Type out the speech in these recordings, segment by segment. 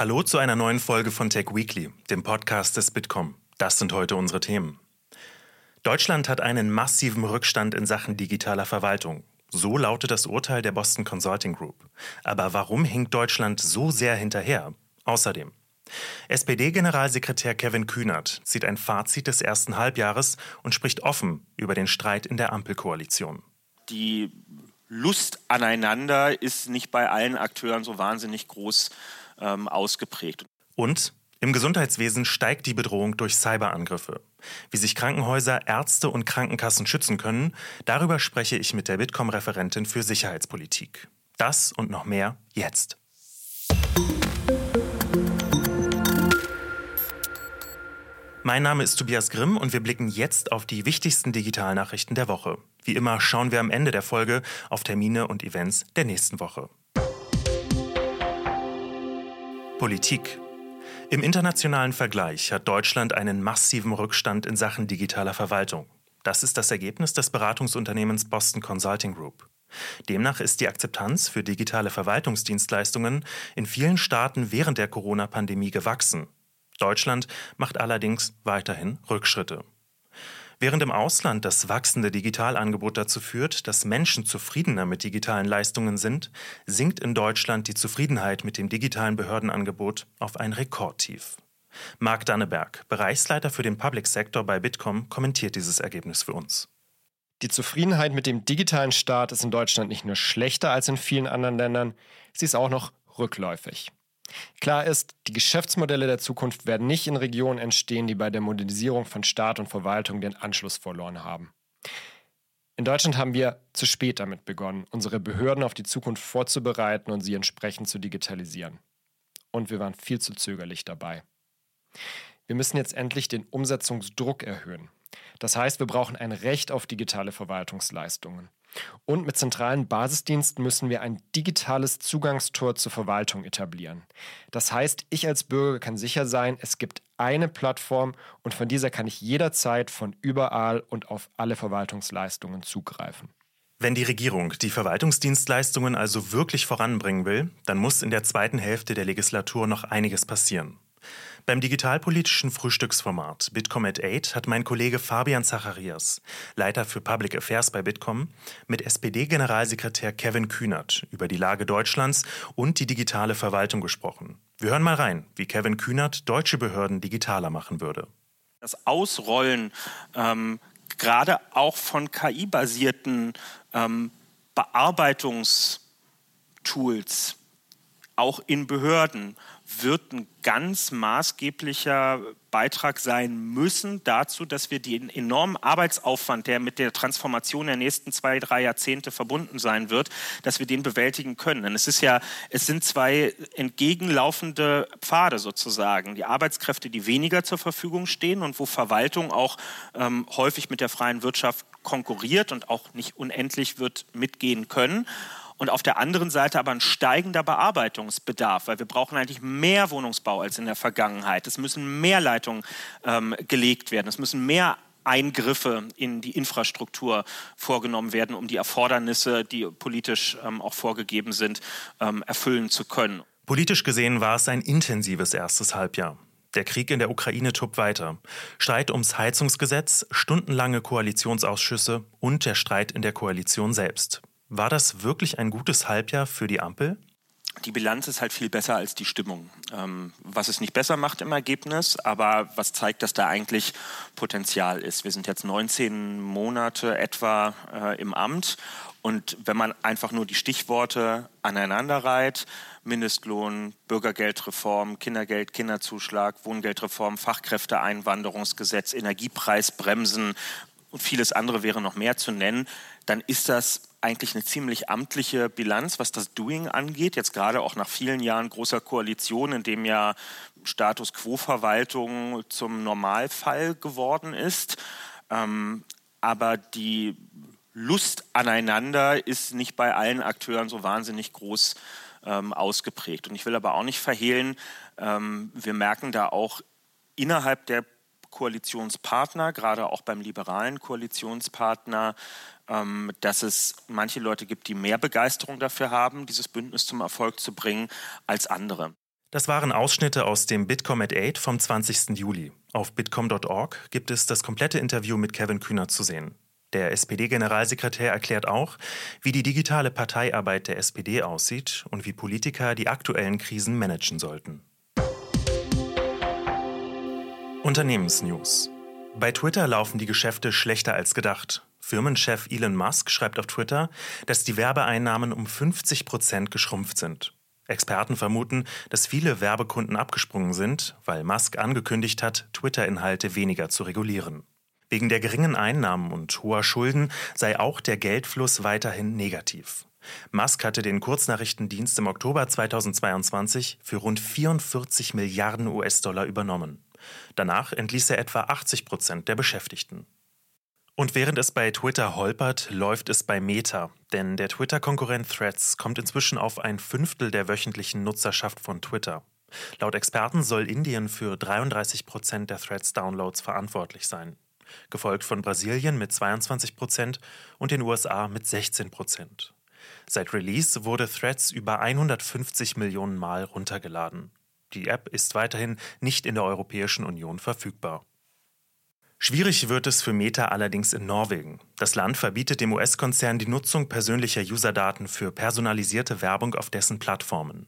Hallo zu einer neuen Folge von Tech Weekly, dem Podcast des Bitkom. Das sind heute unsere Themen. Deutschland hat einen massiven Rückstand in Sachen digitaler Verwaltung. So lautet das Urteil der Boston Consulting Group. Aber warum hinkt Deutschland so sehr hinterher? Außerdem. SPD-Generalsekretär Kevin Kühnert zieht ein Fazit des ersten Halbjahres und spricht offen über den Streit in der Ampelkoalition. Die Lust aneinander ist nicht bei allen Akteuren so wahnsinnig groß ähm, ausgeprägt. Und im Gesundheitswesen steigt die Bedrohung durch Cyberangriffe. Wie sich Krankenhäuser, Ärzte und Krankenkassen schützen können, darüber spreche ich mit der Bitkom-Referentin für Sicherheitspolitik. Das und noch mehr jetzt. Mein Name ist Tobias Grimm und wir blicken jetzt auf die wichtigsten Digitalnachrichten der Woche. Wie immer schauen wir am Ende der Folge auf Termine und Events der nächsten Woche. Politik im internationalen Vergleich hat Deutschland einen massiven Rückstand in Sachen digitaler Verwaltung. Das ist das Ergebnis des Beratungsunternehmens Boston Consulting Group. Demnach ist die Akzeptanz für digitale Verwaltungsdienstleistungen in vielen Staaten während der Corona-Pandemie gewachsen. Deutschland macht allerdings weiterhin Rückschritte. Während im Ausland das wachsende Digitalangebot dazu führt, dass Menschen zufriedener mit digitalen Leistungen sind, sinkt in Deutschland die Zufriedenheit mit dem digitalen Behördenangebot auf ein Rekordtief. Marc Danneberg, Bereichsleiter für den Public Sector bei Bitkom, kommentiert dieses Ergebnis für uns. Die Zufriedenheit mit dem digitalen Staat ist in Deutschland nicht nur schlechter als in vielen anderen Ländern, sie ist auch noch rückläufig. Klar ist, die Geschäftsmodelle der Zukunft werden nicht in Regionen entstehen, die bei der Modernisierung von Staat und Verwaltung den Anschluss verloren haben. In Deutschland haben wir zu spät damit begonnen, unsere Behörden auf die Zukunft vorzubereiten und sie entsprechend zu digitalisieren. Und wir waren viel zu zögerlich dabei. Wir müssen jetzt endlich den Umsetzungsdruck erhöhen. Das heißt, wir brauchen ein Recht auf digitale Verwaltungsleistungen. Und mit zentralen Basisdiensten müssen wir ein digitales Zugangstor zur Verwaltung etablieren. Das heißt, ich als Bürger kann sicher sein, es gibt eine Plattform und von dieser kann ich jederzeit von überall und auf alle Verwaltungsleistungen zugreifen. Wenn die Regierung die Verwaltungsdienstleistungen also wirklich voranbringen will, dann muss in der zweiten Hälfte der Legislatur noch einiges passieren. Beim digitalpolitischen Frühstücksformat Bitkom at 8 hat mein Kollege Fabian Zacharias, Leiter für Public Affairs bei Bitkom, mit SPD-Generalsekretär Kevin Kühnert über die Lage Deutschlands und die digitale Verwaltung gesprochen. Wir hören mal rein, wie Kevin Kühnert deutsche Behörden digitaler machen würde. Das Ausrollen ähm, gerade auch von KI-basierten ähm, Bearbeitungstools, auch in Behörden, wird ein ganz maßgeblicher Beitrag sein müssen dazu, dass wir den enormen Arbeitsaufwand, der mit der Transformation der nächsten zwei, drei Jahrzehnte verbunden sein wird, dass wir den bewältigen können. Denn es ist ja, es sind zwei entgegenlaufende Pfade sozusagen. Die Arbeitskräfte, die weniger zur Verfügung stehen und wo Verwaltung auch ähm, häufig mit der freien Wirtschaft konkurriert und auch nicht unendlich wird mitgehen können und auf der anderen Seite aber ein steigender Bearbeitungsbedarf, weil wir brauchen eigentlich mehr Wohnungsbau als in der Vergangenheit. Es müssen mehr Leitungen ähm, gelegt werden, es müssen mehr Eingriffe in die Infrastruktur vorgenommen werden, um die Erfordernisse, die politisch ähm, auch vorgegeben sind, ähm, erfüllen zu können. Politisch gesehen war es ein intensives erstes Halbjahr. Der Krieg in der Ukraine tobt weiter. Streit ums Heizungsgesetz, stundenlange Koalitionsausschüsse und der Streit in der Koalition selbst. War das wirklich ein gutes Halbjahr für die Ampel? die Bilanz ist halt viel besser als die Stimmung. Ähm, was es nicht besser macht im Ergebnis, aber was zeigt, dass da eigentlich Potenzial ist. Wir sind jetzt 19 Monate etwa äh, im Amt und wenn man einfach nur die Stichworte aneinander reiht, Mindestlohn, Bürgergeldreform, Kindergeld, Kinderzuschlag, Wohngeldreform, Fachkräfteeinwanderungsgesetz, Energiepreisbremsen und vieles andere wäre noch mehr zu nennen, dann ist das eigentlich eine ziemlich amtliche Bilanz, was das Doing angeht. Jetzt gerade auch nach vielen Jahren großer Koalition, in dem ja Status Quo-Verwaltung zum Normalfall geworden ist. Ähm, aber die Lust aneinander ist nicht bei allen Akteuren so wahnsinnig groß ähm, ausgeprägt. Und ich will aber auch nicht verhehlen, ähm, wir merken da auch innerhalb der Koalitionspartner, gerade auch beim liberalen Koalitionspartner, ähm, dass es manche Leute gibt, die mehr Begeisterung dafür haben, dieses Bündnis zum Erfolg zu bringen, als andere. Das waren Ausschnitte aus dem Bitkom at 8 vom 20. Juli. Auf bitkom.org gibt es das komplette Interview mit Kevin Kühner zu sehen. Der SPD-Generalsekretär erklärt auch, wie die digitale Parteiarbeit der SPD aussieht und wie Politiker die aktuellen Krisen managen sollten. Unternehmensnews. Bei Twitter laufen die Geschäfte schlechter als gedacht. Firmenchef Elon Musk schreibt auf Twitter, dass die Werbeeinnahmen um 50 Prozent geschrumpft sind. Experten vermuten, dass viele Werbekunden abgesprungen sind, weil Musk angekündigt hat, Twitter-Inhalte weniger zu regulieren. Wegen der geringen Einnahmen und hoher Schulden sei auch der Geldfluss weiterhin negativ. Musk hatte den Kurznachrichtendienst im Oktober 2022 für rund 44 Milliarden US-Dollar übernommen. Danach entließ er etwa 80 Prozent der Beschäftigten. Und während es bei Twitter holpert, läuft es bei Meta. Denn der Twitter-Konkurrent Threads kommt inzwischen auf ein Fünftel der wöchentlichen Nutzerschaft von Twitter. Laut Experten soll Indien für 33 Prozent der Threads-Downloads verantwortlich sein. Gefolgt von Brasilien mit 22 Prozent und den USA mit 16 Prozent. Seit Release wurde Threads über 150 Millionen Mal runtergeladen. Die App ist weiterhin nicht in der Europäischen Union verfügbar. Schwierig wird es für Meta allerdings in Norwegen. Das Land verbietet dem US-Konzern die Nutzung persönlicher Userdaten für personalisierte Werbung auf dessen Plattformen.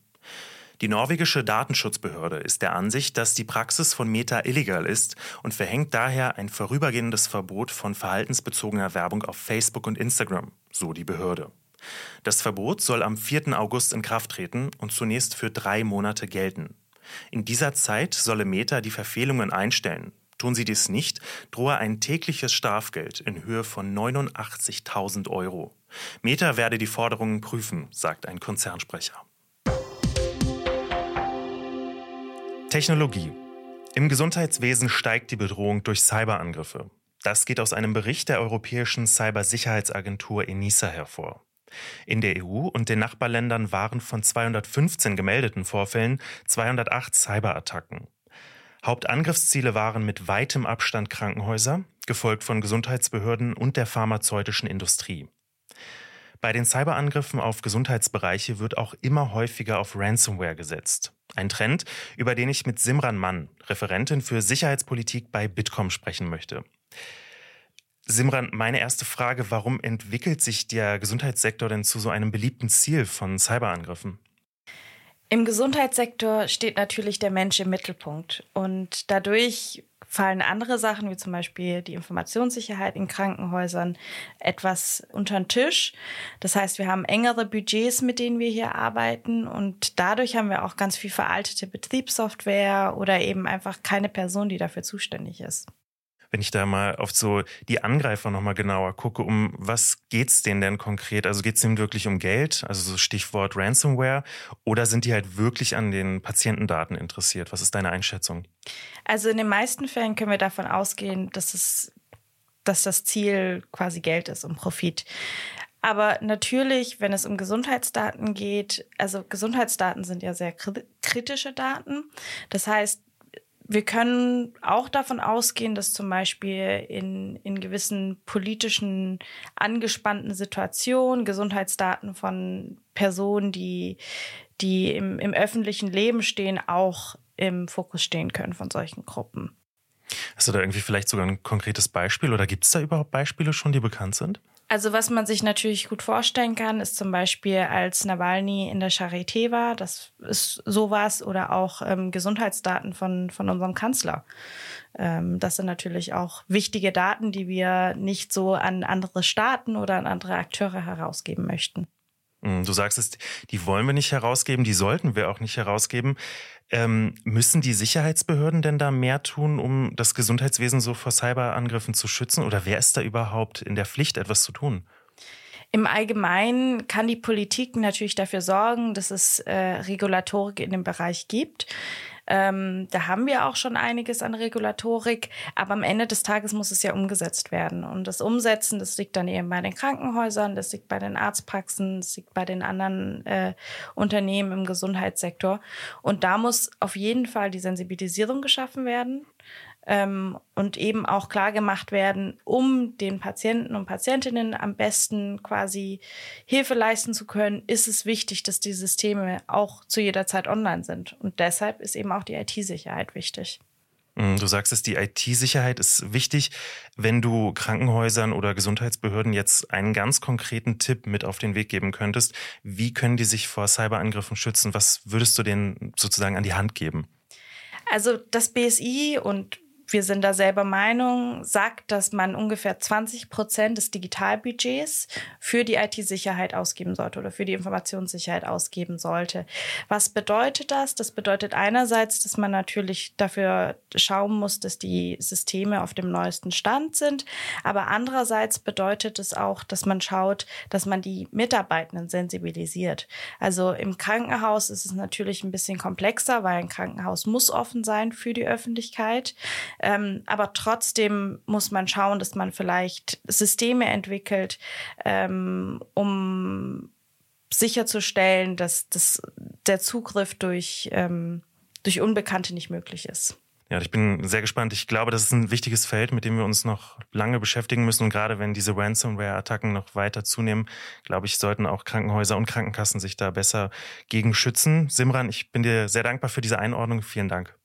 Die norwegische Datenschutzbehörde ist der Ansicht, dass die Praxis von Meta illegal ist und verhängt daher ein vorübergehendes Verbot von verhaltensbezogener Werbung auf Facebook und Instagram, so die Behörde. Das Verbot soll am 4. August in Kraft treten und zunächst für drei Monate gelten. In dieser Zeit solle Meta die Verfehlungen einstellen, Tun sie dies nicht, drohe ein tägliches Strafgeld in Höhe von 89.000 Euro. Meta werde die Forderungen prüfen, sagt ein Konzernsprecher. Technologie. Im Gesundheitswesen steigt die Bedrohung durch Cyberangriffe. Das geht aus einem Bericht der Europäischen Cybersicherheitsagentur ENISA hervor. In der EU und den Nachbarländern waren von 215 gemeldeten Vorfällen 208 Cyberattacken. Hauptangriffsziele waren mit weitem Abstand Krankenhäuser, gefolgt von Gesundheitsbehörden und der pharmazeutischen Industrie. Bei den Cyberangriffen auf Gesundheitsbereiche wird auch immer häufiger auf Ransomware gesetzt. Ein Trend, über den ich mit Simran Mann, Referentin für Sicherheitspolitik bei Bitkom, sprechen möchte. Simran, meine erste Frage, warum entwickelt sich der Gesundheitssektor denn zu so einem beliebten Ziel von Cyberangriffen? Im Gesundheitssektor steht natürlich der Mensch im Mittelpunkt und dadurch fallen andere Sachen, wie zum Beispiel die Informationssicherheit in Krankenhäusern, etwas unter den Tisch. Das heißt, wir haben engere Budgets, mit denen wir hier arbeiten und dadurch haben wir auch ganz viel veraltete Betriebssoftware oder eben einfach keine Person, die dafür zuständig ist wenn ich da mal auf so die Angreifer nochmal genauer gucke, um was geht's denen denn konkret? Also geht's denen wirklich um Geld, also so Stichwort Ransomware, oder sind die halt wirklich an den Patientendaten interessiert? Was ist deine Einschätzung? Also in den meisten Fällen können wir davon ausgehen, dass es dass das Ziel quasi Geld ist und Profit. Aber natürlich, wenn es um Gesundheitsdaten geht, also Gesundheitsdaten sind ja sehr kritische Daten. Das heißt, wir können auch davon ausgehen, dass zum Beispiel in, in gewissen politischen angespannten Situationen Gesundheitsdaten von Personen, die, die im, im öffentlichen Leben stehen, auch im Fokus stehen können von solchen Gruppen. Hast du da irgendwie vielleicht sogar ein konkretes Beispiel oder gibt es da überhaupt Beispiele schon, die bekannt sind? Also was man sich natürlich gut vorstellen kann, ist zum Beispiel, als Nawalny in der Charité war, das ist sowas, oder auch ähm, Gesundheitsdaten von, von unserem Kanzler. Ähm, das sind natürlich auch wichtige Daten, die wir nicht so an andere Staaten oder an andere Akteure herausgeben möchten. Mm, du sagst es, die wollen wir nicht herausgeben, die sollten wir auch nicht herausgeben. Ähm, müssen die Sicherheitsbehörden denn da mehr tun, um das Gesundheitswesen so vor Cyberangriffen zu schützen? Oder wer ist da überhaupt in der Pflicht, etwas zu tun? Im Allgemeinen kann die Politik natürlich dafür sorgen, dass es äh, Regulatorik in dem Bereich gibt. Ähm, da haben wir auch schon einiges an Regulatorik, aber am Ende des Tages muss es ja umgesetzt werden. Und das Umsetzen, das liegt dann eben bei den Krankenhäusern, das liegt bei den Arztpraxen, das liegt bei den anderen äh, Unternehmen im Gesundheitssektor. Und da muss auf jeden Fall die Sensibilisierung geschaffen werden. Ähm, und eben auch klar gemacht werden, um den Patienten und Patientinnen am besten quasi Hilfe leisten zu können, ist es wichtig, dass die Systeme auch zu jeder Zeit online sind. Und deshalb ist eben auch die IT-Sicherheit wichtig. Mm, du sagst es, die IT-Sicherheit ist wichtig. Wenn du Krankenhäusern oder Gesundheitsbehörden jetzt einen ganz konkreten Tipp mit auf den Weg geben könntest, wie können die sich vor Cyberangriffen schützen? Was würdest du denen sozusagen an die Hand geben? Also das BSI und wir sind da selber Meinung, sagt, dass man ungefähr 20 Prozent des Digitalbudgets für die IT-Sicherheit ausgeben sollte oder für die Informationssicherheit ausgeben sollte. Was bedeutet das? Das bedeutet einerseits, dass man natürlich dafür schauen muss, dass die Systeme auf dem neuesten Stand sind, aber andererseits bedeutet es auch, dass man schaut, dass man die Mitarbeitenden sensibilisiert. Also im Krankenhaus ist es natürlich ein bisschen komplexer, weil ein Krankenhaus muss offen sein für die Öffentlichkeit. Ähm, aber trotzdem muss man schauen, dass man vielleicht Systeme entwickelt, ähm, um sicherzustellen, dass das, der Zugriff durch, ähm, durch Unbekannte nicht möglich ist. Ja, ich bin sehr gespannt. Ich glaube, das ist ein wichtiges Feld, mit dem wir uns noch lange beschäftigen müssen. Und gerade wenn diese Ransomware-Attacken noch weiter zunehmen, glaube ich, sollten auch Krankenhäuser und Krankenkassen sich da besser gegen schützen. Simran, ich bin dir sehr dankbar für diese Einordnung. Vielen Dank.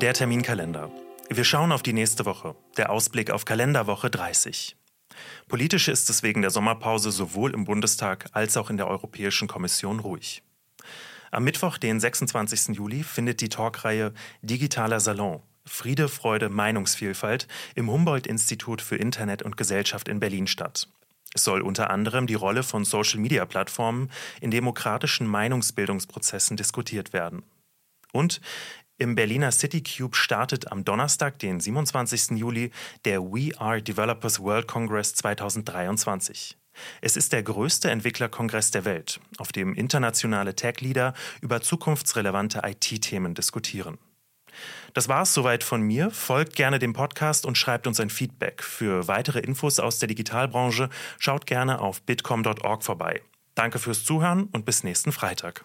Der Terminkalender. Wir schauen auf die nächste Woche. Der Ausblick auf Kalenderwoche 30. Politisch ist es wegen der Sommerpause sowohl im Bundestag als auch in der Europäischen Kommission ruhig. Am Mittwoch, den 26. Juli, findet die Talkreihe Digitaler Salon Friede, Freude, Meinungsvielfalt im Humboldt-Institut für Internet und Gesellschaft in Berlin statt. Es soll unter anderem die Rolle von Social-Media-Plattformen in demokratischen Meinungsbildungsprozessen diskutiert werden. Und im Berliner City Cube startet am Donnerstag, den 27. Juli, der We Are Developers World Congress 2023. Es ist der größte Entwicklerkongress der Welt, auf dem internationale Tech-Leader über zukunftsrelevante IT-Themen diskutieren. Das war's soweit von mir. Folgt gerne dem Podcast und schreibt uns ein Feedback. Für weitere Infos aus der Digitalbranche schaut gerne auf bitcom.org vorbei. Danke fürs Zuhören und bis nächsten Freitag.